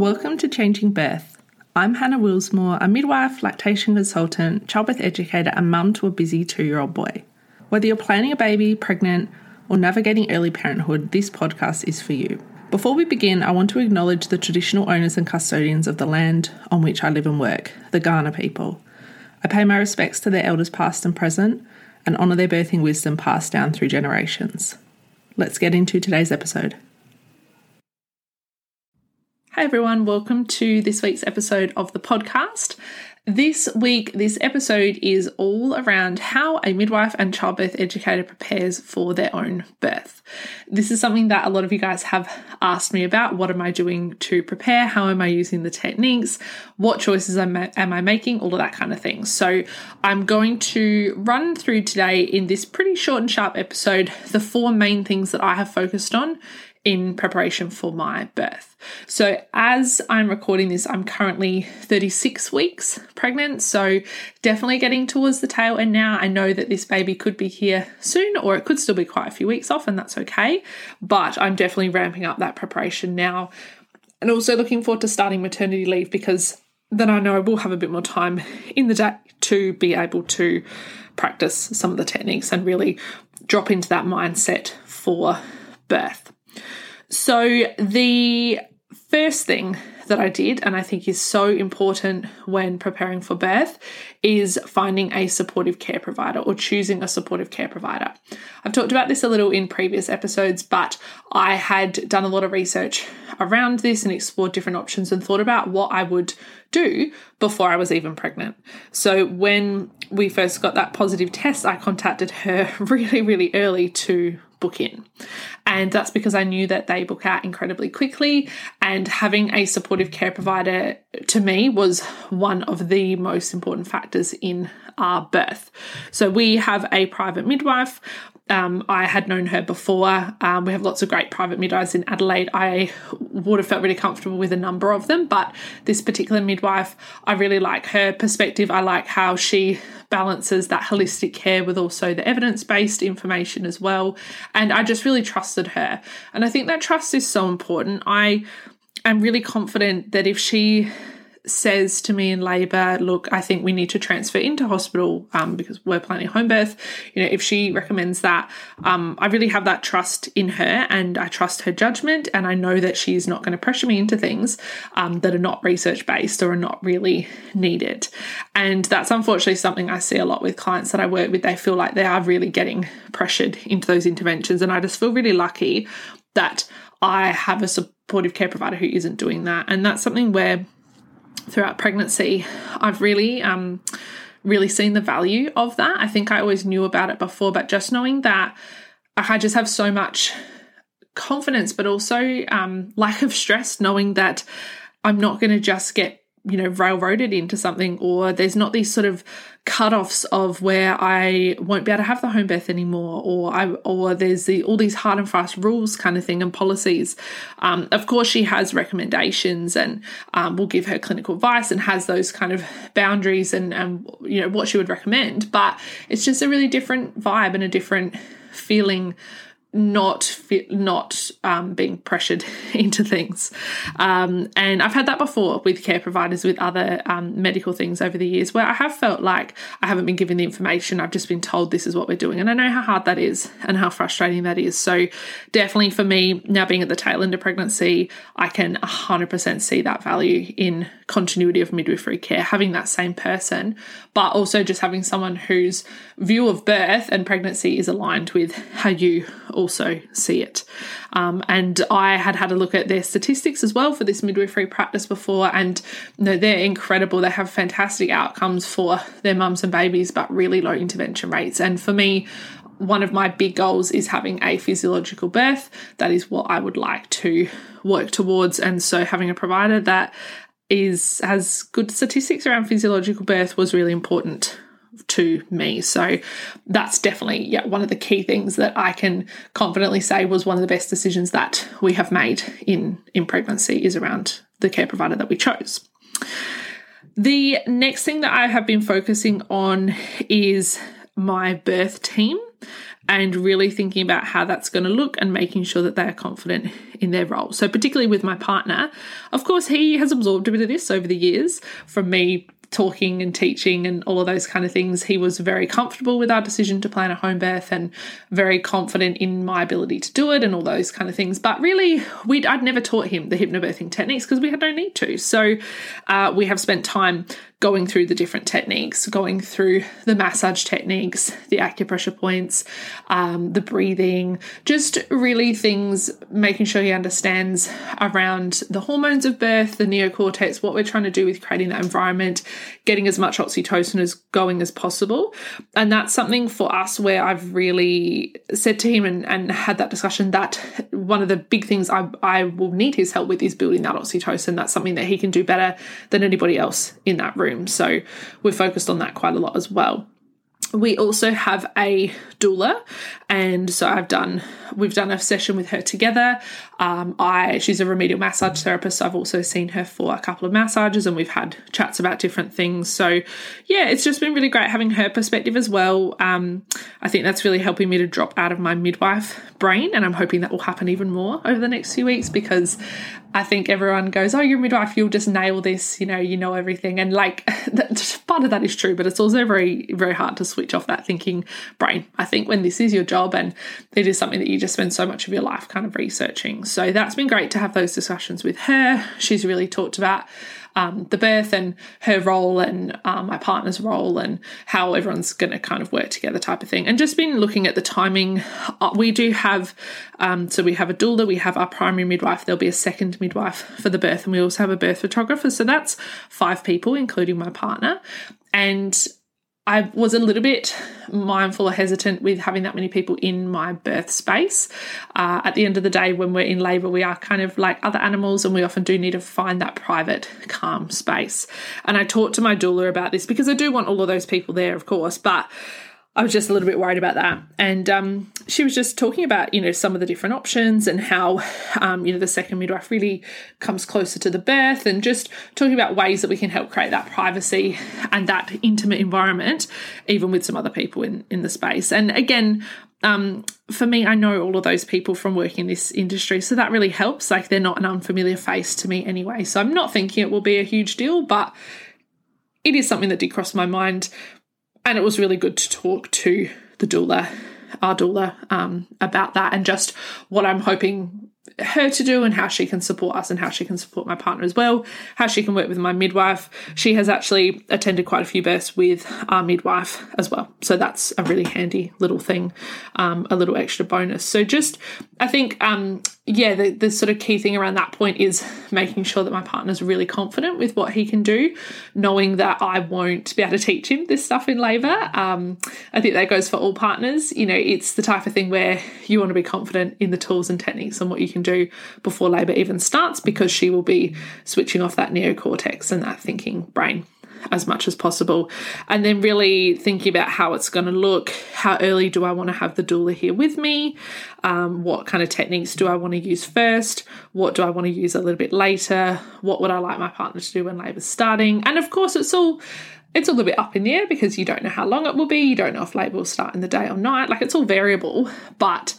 Welcome to Changing Birth. I'm Hannah Willsmore, a midwife, lactation consultant, childbirth educator, and mum to a busy two year old boy. Whether you're planning a baby, pregnant, or navigating early parenthood, this podcast is for you. Before we begin, I want to acknowledge the traditional owners and custodians of the land on which I live and work, the Kaurna people. I pay my respects to their elders past and present and honour their birthing wisdom passed down through generations. Let's get into today's episode. Hi, everyone. Welcome to this week's episode of the podcast. This week, this episode is all around how a midwife and childbirth educator prepares for their own birth. This is something that a lot of you guys have asked me about. What am I doing to prepare? How am I using the techniques? What choices am I, am I making? All of that kind of thing. So, I'm going to run through today in this pretty short and sharp episode the four main things that I have focused on in preparation for my birth. So, as I'm recording this, I'm currently 36 weeks pregnant. So, definitely getting towards the tail end now. I know that this baby could be here soon, or it could still be quite a few weeks off, and that's okay. But I'm definitely ramping up that preparation now. And also looking forward to starting maternity leave because then I know I will have a bit more time in the day to be able to practice some of the techniques and really drop into that mindset for birth. So, the first thing that I did, and I think is so important when preparing for birth, is finding a supportive care provider or choosing a supportive care provider. I've talked about this a little in previous episodes, but I had done a lot of research around this and explored different options and thought about what I would do before I was even pregnant. So when we first got that positive test, I contacted her really, really early to book in. And that's because I knew that they book out incredibly quickly. And having a supportive care provider to me was one of the most important factors in our birth. So we have a private midwife. Um, I had known her before. Um, we have lots of great private midwives in Adelaide. I would have felt really comfortable with a number of them, but this particular midwife, I really like her perspective. I like how she balances that holistic care with also the evidence based information as well. And I just really trusted her. And I think that trust is so important. I am really confident that if she says to me in labour, look, I think we need to transfer into hospital um, because we're planning home birth. You know, if she recommends that, um, I really have that trust in her and I trust her judgment. And I know that she's not going to pressure me into things um, that are not research based or are not really needed. And that's unfortunately something I see a lot with clients that I work with. They feel like they are really getting pressured into those interventions. And I just feel really lucky that I have a supportive care provider who isn't doing that. And that's something where throughout pregnancy, I've really, um, really seen the value of that. I think I always knew about it before, but just knowing that I just have so much confidence, but also um, lack of stress, knowing that I'm not going to just get you know railroaded into something or there's not these sort of cut-offs of where I won't be able to have the home birth anymore or I or there's the all these hard and fast rules kind of thing and policies. Um, of course she has recommendations and um, will give her clinical advice and has those kind of boundaries and and you know what she would recommend. But it's just a really different vibe and a different feeling not not um, being pressured into things. Um, and i've had that before with care providers with other um, medical things over the years where i have felt like i haven't been given the information. I've just been told this is what we're doing. And i know how hard that is and how frustrating that is. So definitely for me now being at the tail end of pregnancy i can 100% see that value in continuity of midwifery care having that same person but also just having someone whose view of birth and pregnancy is aligned with how you also see it. Um, and I had had a look at their statistics as well for this midwifery practice before, and you know, they're incredible. They have fantastic outcomes for their mums and babies, but really low intervention rates. And for me, one of my big goals is having a physiological birth. That is what I would like to work towards. And so having a provider that is has good statistics around physiological birth was really important to me. So that's definitely yeah one of the key things that I can confidently say was one of the best decisions that we have made in in pregnancy is around the care provider that we chose. The next thing that I have been focusing on is my birth team and really thinking about how that's going to look and making sure that they are confident in their role. So, particularly with my partner, of course, he has absorbed a bit of this over the years from me talking and teaching and all of those kind of things, he was very comfortable with our decision to plan a home birth and very confident in my ability to do it and all those kind of things. But really, we'd I'd never taught him the hypnobirthing techniques because we had no need to. So uh, we have spent time going through the different techniques, going through the massage techniques, the acupressure points, um, the breathing, just really things, making sure he understands around the hormones of birth, the neocortex, what we're trying to do with creating that environment, getting as much oxytocin as going as possible. And that's something for us where I've really said to him and, and had that discussion that one of the big things I, I will need his help with is building that oxytocin. That's something that he can do better than anybody else in that room room. So we're focused on that quite a lot as well we also have a doula and so i've done we've done a session with her together um, i she's a remedial massage therapist so i've also seen her for a couple of massages and we've had chats about different things so yeah it's just been really great having her perspective as well um, i think that's really helping me to drop out of my midwife brain and i'm hoping that will happen even more over the next few weeks because I think everyone goes, Oh, you're a midwife, you'll just nail this, you know, you know everything. And like, part of that is true, but it's also very, very hard to switch off that thinking brain. I think when this is your job and it is something that you just spend so much of your life kind of researching. So that's been great to have those discussions with her. She's really talked about um, the birth and her role and um, my partner's role and how everyone's going to kind of work together type of thing. And just been looking at the timing. Uh, we do have, um, so we have a doula, we have our primary midwife, there'll be a second midwife for the birth, and we also have a birth photographer. So that's five people, including my partner. And I was a little bit mindful or hesitant with having that many people in my birth space. Uh, at the end of the day, when we're in labour, we are kind of like other animals and we often do need to find that private, calm space. And I talked to my doula about this because I do want all of those people there, of course, but I was just a little bit worried about that. And um, she was just talking about, you know, some of the different options and how, um, you know, the second midwife really comes closer to the birth and just talking about ways that we can help create that privacy and that intimate environment, even with some other people in, in the space. And again, um, for me, I know all of those people from working in this industry, so that really helps. Like they're not an unfamiliar face to me anyway. So I'm not thinking it will be a huge deal, but it is something that did cross my mind and it was really good to talk to the doula, our doula, um, about that and just what I'm hoping her to do and how she can support us and how she can support my partner as well, how she can work with my midwife. She has actually attended quite a few births with our midwife as well. So that's a really handy little thing, um, a little extra bonus. So just, I think, um, yeah, the, the sort of key thing around that point is making sure that my partner's really confident with what he can do, knowing that I won't be able to teach him this stuff in labour. Um, I think that goes for all partners. You know, it's the type of thing where you want to be confident in the tools and techniques and what you can do before labour even starts because she will be switching off that neocortex and that thinking brain as much as possible. And then really thinking about how it's going to look. How early do I want to have the doula here with me? Um, what kind of techniques do I want to use first? What do I want to use a little bit later? What would I like my partner to do when labour's starting? And of course, it's all it's a little bit up in the air because you don't know how long it will be. You don't know if labour will start in the day or night. Like it's all variable, but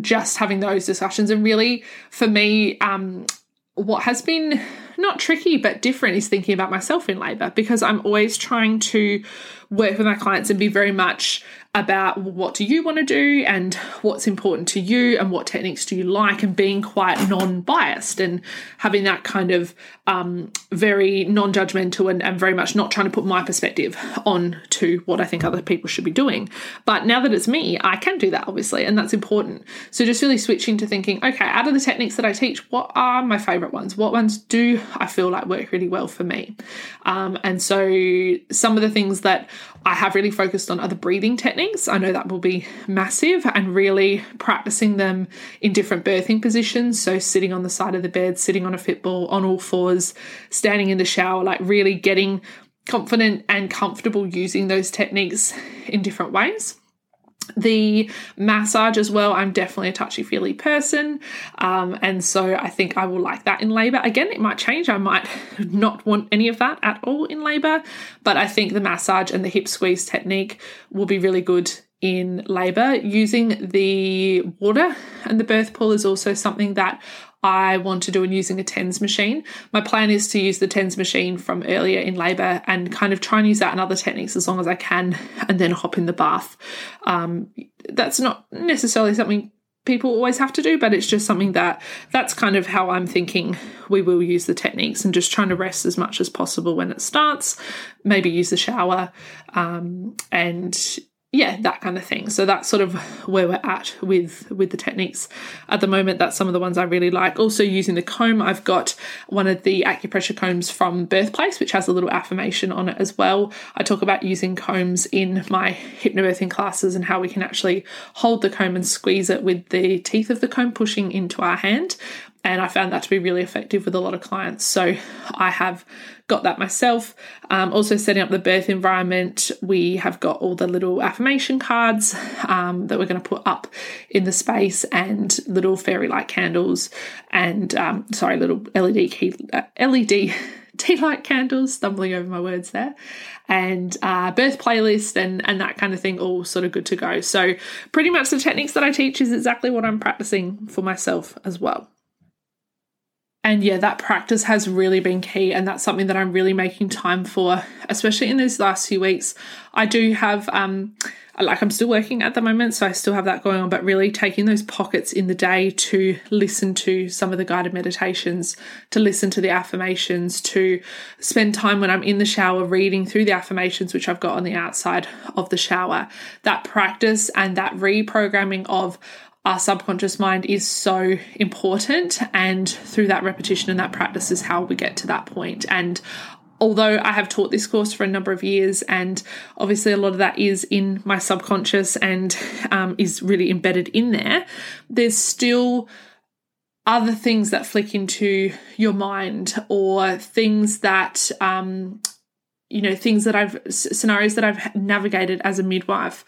just having those discussions. And really for me, um, what has been not tricky but different is thinking about myself in labor because I'm always trying to work with my clients and be very much about what do you want to do and what's important to you and what techniques do you like and being quite non-biased and having that kind of um, very non-judgmental and, and, very much not trying to put my perspective on to what I think other people should be doing. But now that it's me, I can do that obviously, and that's important. So just really switching to thinking, okay, out of the techniques that I teach, what are my favorite ones? What ones do I feel like work really well for me? Um, and so some of the things that I have really focused on other breathing techniques. I know that will be massive and really practicing them in different birthing positions. So, sitting on the side of the bed, sitting on a football, on all fours, standing in the shower, like really getting confident and comfortable using those techniques in different ways. The massage as well, I'm definitely a touchy feely person. Um, and so I think I will like that in labour. Again, it might change. I might not want any of that at all in labour. But I think the massage and the hip squeeze technique will be really good in labour. Using the water and the birth pool is also something that I want to do and using a TENS machine. My plan is to use the TENS machine from earlier in labour and kind of try and use that and other techniques as long as I can and then hop in the bath. Um, that's not necessarily something people always have to do, but it's just something that that's kind of how I'm thinking we will use the techniques and just trying to rest as much as possible when it starts, maybe use the shower um, and yeah that kind of thing. So that's sort of where we're at with with the techniques. At the moment that's some of the ones i really like. Also using the comb i've got one of the acupressure combs from birthplace which has a little affirmation on it as well. I talk about using combs in my hypnobirthing classes and how we can actually hold the comb and squeeze it with the teeth of the comb pushing into our hand and I found that to be really effective with a lot of clients. So I have got that myself. Um, also, setting up the birth environment, we have got all the little affirmation cards um, that we're going to put up in the space, and little fairy light candles, and um, sorry, little LED key, uh, LED tea light candles. Stumbling over my words there, and uh, birth playlist and and that kind of thing, all sort of good to go. So, pretty much the techniques that I teach is exactly what I'm practicing for myself as well. And yeah, that practice has really been key. And that's something that I'm really making time for, especially in these last few weeks. I do have, um, like, I'm still working at the moment, so I still have that going on, but really taking those pockets in the day to listen to some of the guided meditations, to listen to the affirmations, to spend time when I'm in the shower reading through the affirmations, which I've got on the outside of the shower. That practice and that reprogramming of, our subconscious mind is so important. And through that repetition and that practice is how we get to that point. And although I have taught this course for a number of years, and obviously a lot of that is in my subconscious and um, is really embedded in there, there's still other things that flick into your mind or things that um, you know things that i've scenarios that i've navigated as a midwife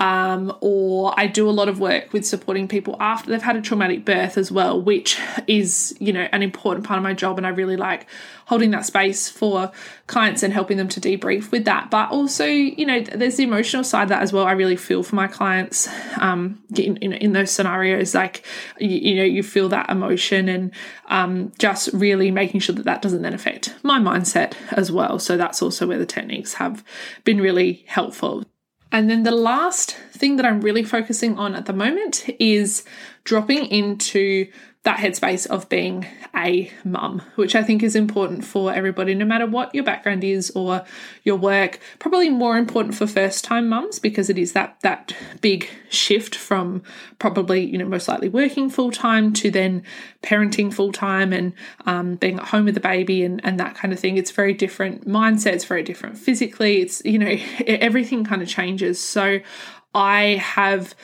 um, or I do a lot of work with supporting people after they've had a traumatic birth as well, which is, you know, an important part of my job. And I really like holding that space for clients and helping them to debrief with that. But also, you know, there's the emotional side that as well. I really feel for my clients um, in, in, in those scenarios, like, you, you, know, you feel that emotion and um, just really making sure that that doesn't then affect my mindset as well. So that's also where the techniques have been really helpful. And then the last thing that I'm really focusing on at the moment is dropping into that headspace of being a mum, which I think is important for everybody, no matter what your background is or your work. Probably more important for first time mums because it is that that big shift from probably you know most likely working full time to then parenting full time and um, being at home with the baby and and that kind of thing. It's very different mindset. It's very different physically. It's you know everything kind of changes. So I have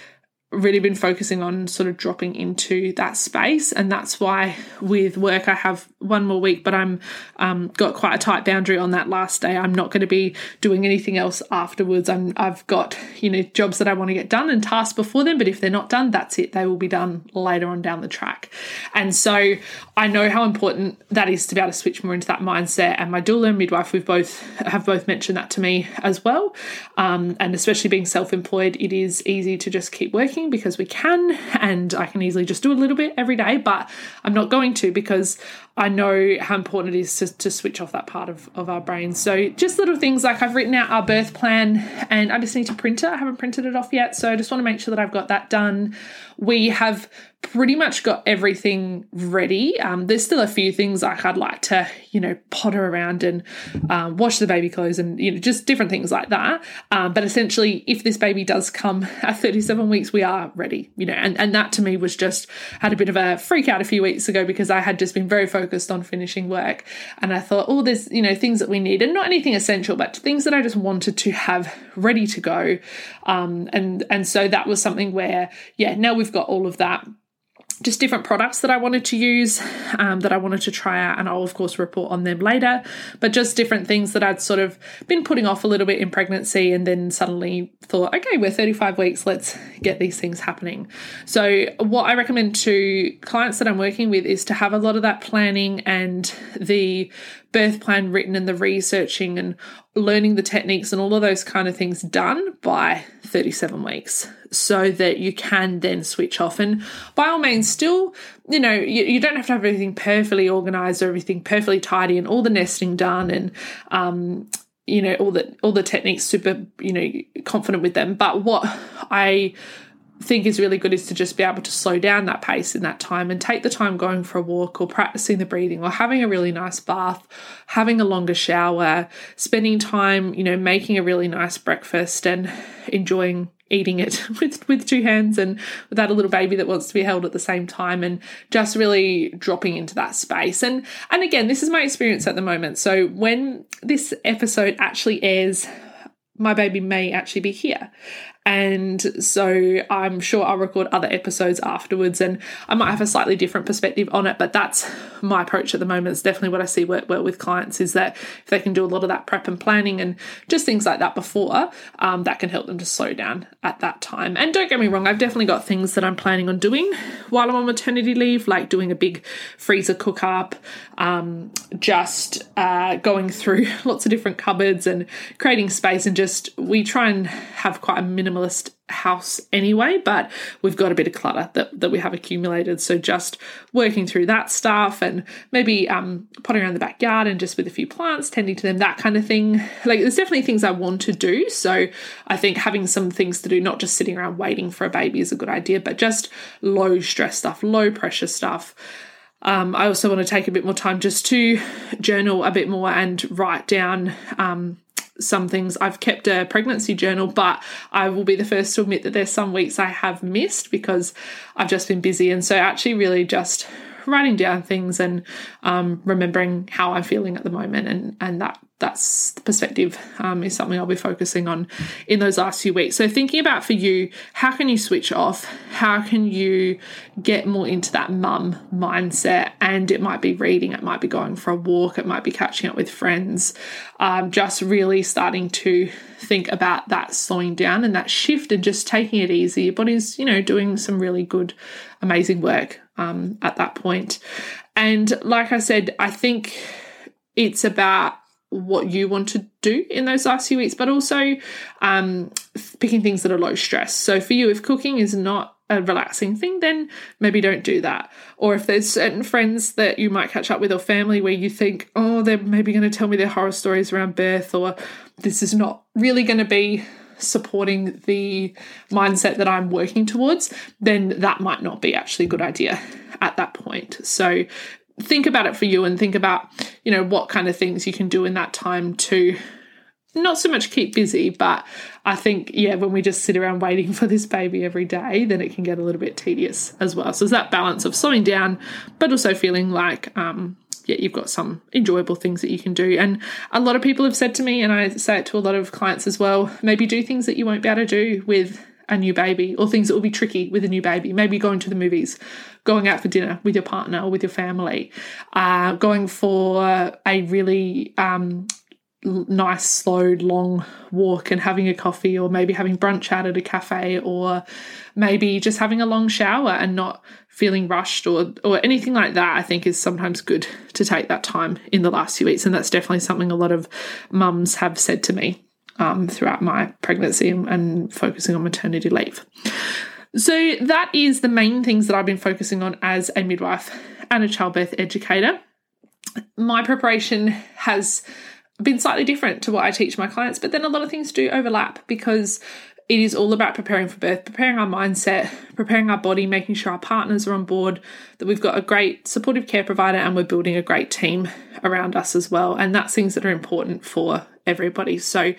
really been focusing on sort of dropping into that space and that's why with work i have one more week but i'm um, got quite a tight boundary on that last day. I'm not going to be doing anything else afterwards i'm i've got you know jobs that i want to get done and tasks before them but if they're not done that's it. They will be done later on down the track. And so i know how important that is to be able to switch more into that mindset. And my doula and midwife we've both have both mentioned that to me as well. Um, and especially being self-employed it is easy to just keep working because we can, and I can easily just do a little bit every day, but I'm not going to because I know how important it is to, to switch off that part of, of our brains. So just little things like I've written out our birth plan and I just need to print it. I haven't printed it off yet. So I just want to make sure that I've got that done. We have pretty much got everything ready. Um, there's still a few things like I'd like to, you know, potter around and um, wash the baby clothes and, you know, just different things like that. Um, but essentially, if this baby does come at 37 weeks, we are ready, you know, and, and that to me was just had a bit of a freak out a few weeks ago because I had just been very focused on finishing work. And I thought, oh, there's, you know, things that we need and not anything essential, but things that I just wanted to have ready to go. Um, and, and so that was something where, yeah, now we've got all of that just different products that I wanted to use, um, that I wanted to try out, and I'll of course report on them later. But just different things that I'd sort of been putting off a little bit in pregnancy, and then suddenly thought, okay, we're 35 weeks, let's get these things happening. So, what I recommend to clients that I'm working with is to have a lot of that planning and the birth plan written and the researching and learning the techniques and all of those kind of things done by 37 weeks so that you can then switch off. And by all means, still, you know, you, you don't have to have everything perfectly organized or everything perfectly tidy and all the nesting done and, um, you know, all the all the techniques super, you know, confident with them. But what I think is really good is to just be able to slow down that pace in that time and take the time going for a walk or practicing the breathing or having a really nice bath, having a longer shower, spending time, you know, making a really nice breakfast and enjoying eating it with with two hands and without a little baby that wants to be held at the same time and just really dropping into that space. And and again this is my experience at the moment. So when this episode actually airs my baby may actually be here and so I'm sure I'll record other episodes afterwards and I might have a slightly different perspective on it, but that's my approach at the moment. It's definitely what I see work well with clients is that if they can do a lot of that prep and planning and just things like that before, um, that can help them to slow down at that time. And don't get me wrong, I've definitely got things that I'm planning on doing while I'm on maternity leave, like doing a big freezer cook up, um, just uh, going through lots of different cupboards and creating space and just we try and have quite a minimal minimalist house anyway, but we've got a bit of clutter that, that we have accumulated. So just working through that stuff and maybe um, potting around the backyard and just with a few plants, tending to them, that kind of thing. Like there's definitely things I want to do. So I think having some things to do, not just sitting around waiting for a baby is a good idea, but just low stress stuff, low pressure stuff. Um, I also want to take a bit more time just to journal a bit more and write down um, some things. I've kept a pregnancy journal, but I will be the first to admit that there's some weeks I have missed because I've just been busy. And so, actually, really just writing down things and um, remembering how I'm feeling at the moment, and and that that's the perspective um, is something I'll be focusing on in those last few weeks. So, thinking about for you, how can you switch off? How can you get more into that mum mindset? And it might be reading, it might be going for a walk, it might be catching up with friends, um, just really starting to think about that slowing down and that shift and just taking it easy. Your body's, you know, doing some really good, amazing work um, at that point. And like I said, I think it's about what you want to do in those last few weeks, but also um, picking things that are low stress. So for you, if cooking is not a relaxing thing, then maybe don't do that. Or if there's certain friends that you might catch up with or family where you think, oh, they're maybe going to tell me their horror stories around birth, or this is not really going to be supporting the mindset that I'm working towards, then that might not be actually a good idea at that point. So think about it for you and think about, you know, what kind of things you can do in that time to not so much keep busy, but I think, yeah, when we just sit around waiting for this baby every day, then it can get a little bit tedious as well. So there's that balance of slowing down, but also feeling like, um, yeah, you've got some enjoyable things that you can do. And a lot of people have said to me, and I say it to a lot of clients as well, maybe do things that you won't be able to do with a new baby or things that will be tricky with a new baby. Maybe going to the movies, going out for dinner with your partner or with your family, uh, going for a really um, nice, slow, long walk and having a coffee, or maybe having brunch out at a cafe, or maybe just having a long shower and not feeling rushed or or anything like that. I think is sometimes good to take that time in the last few weeks, and that's definitely something a lot of mums have said to me um, throughout my pregnancy and, and focusing on maternity leave. So that is the main things that I've been focusing on as a midwife and a childbirth educator. My preparation has been slightly different to what I teach my clients, but then a lot of things do overlap because it is all about preparing for birth, preparing our mindset, preparing our body, making sure our partners are on board, that we've got a great supportive care provider, and we're building a great team around us as well. And that's things that are important for everybody. So,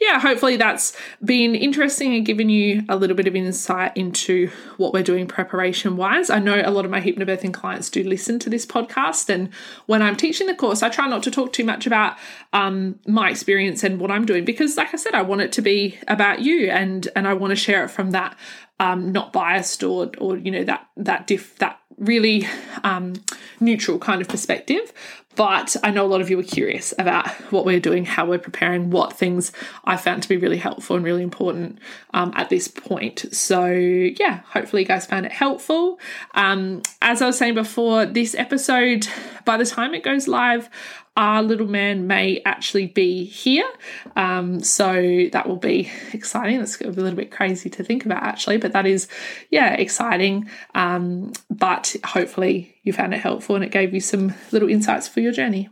yeah, hopefully that's been interesting and given you a little bit of insight into what we're doing preparation wise. I know a lot of my hypnobirthing clients do listen to this podcast, and when I'm teaching the course, I try not to talk too much about um, my experience and what I'm doing because, like I said, I want it to be about you, and and I want to share it from that um, not biased or or you know that that diff that really um, neutral kind of perspective. But I know a lot of you are curious about what we're doing, how we're preparing, what things I found to be really helpful and really important um, at this point. So, yeah, hopefully you guys found it helpful. Um, as I was saying before, this episode, by the time it goes live, our little man may actually be here. Um, so that will be exciting. That's a little bit crazy to think about, actually, but that is, yeah, exciting. Um, but hopefully you found it helpful and it gave you some little insights for your journey.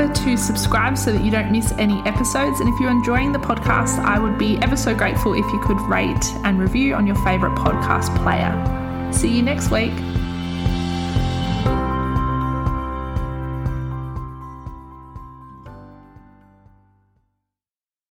Remember to subscribe so that you don't miss any episodes. And if you're enjoying the podcast, I would be ever so grateful if you could rate and review on your favourite podcast player. See you next week.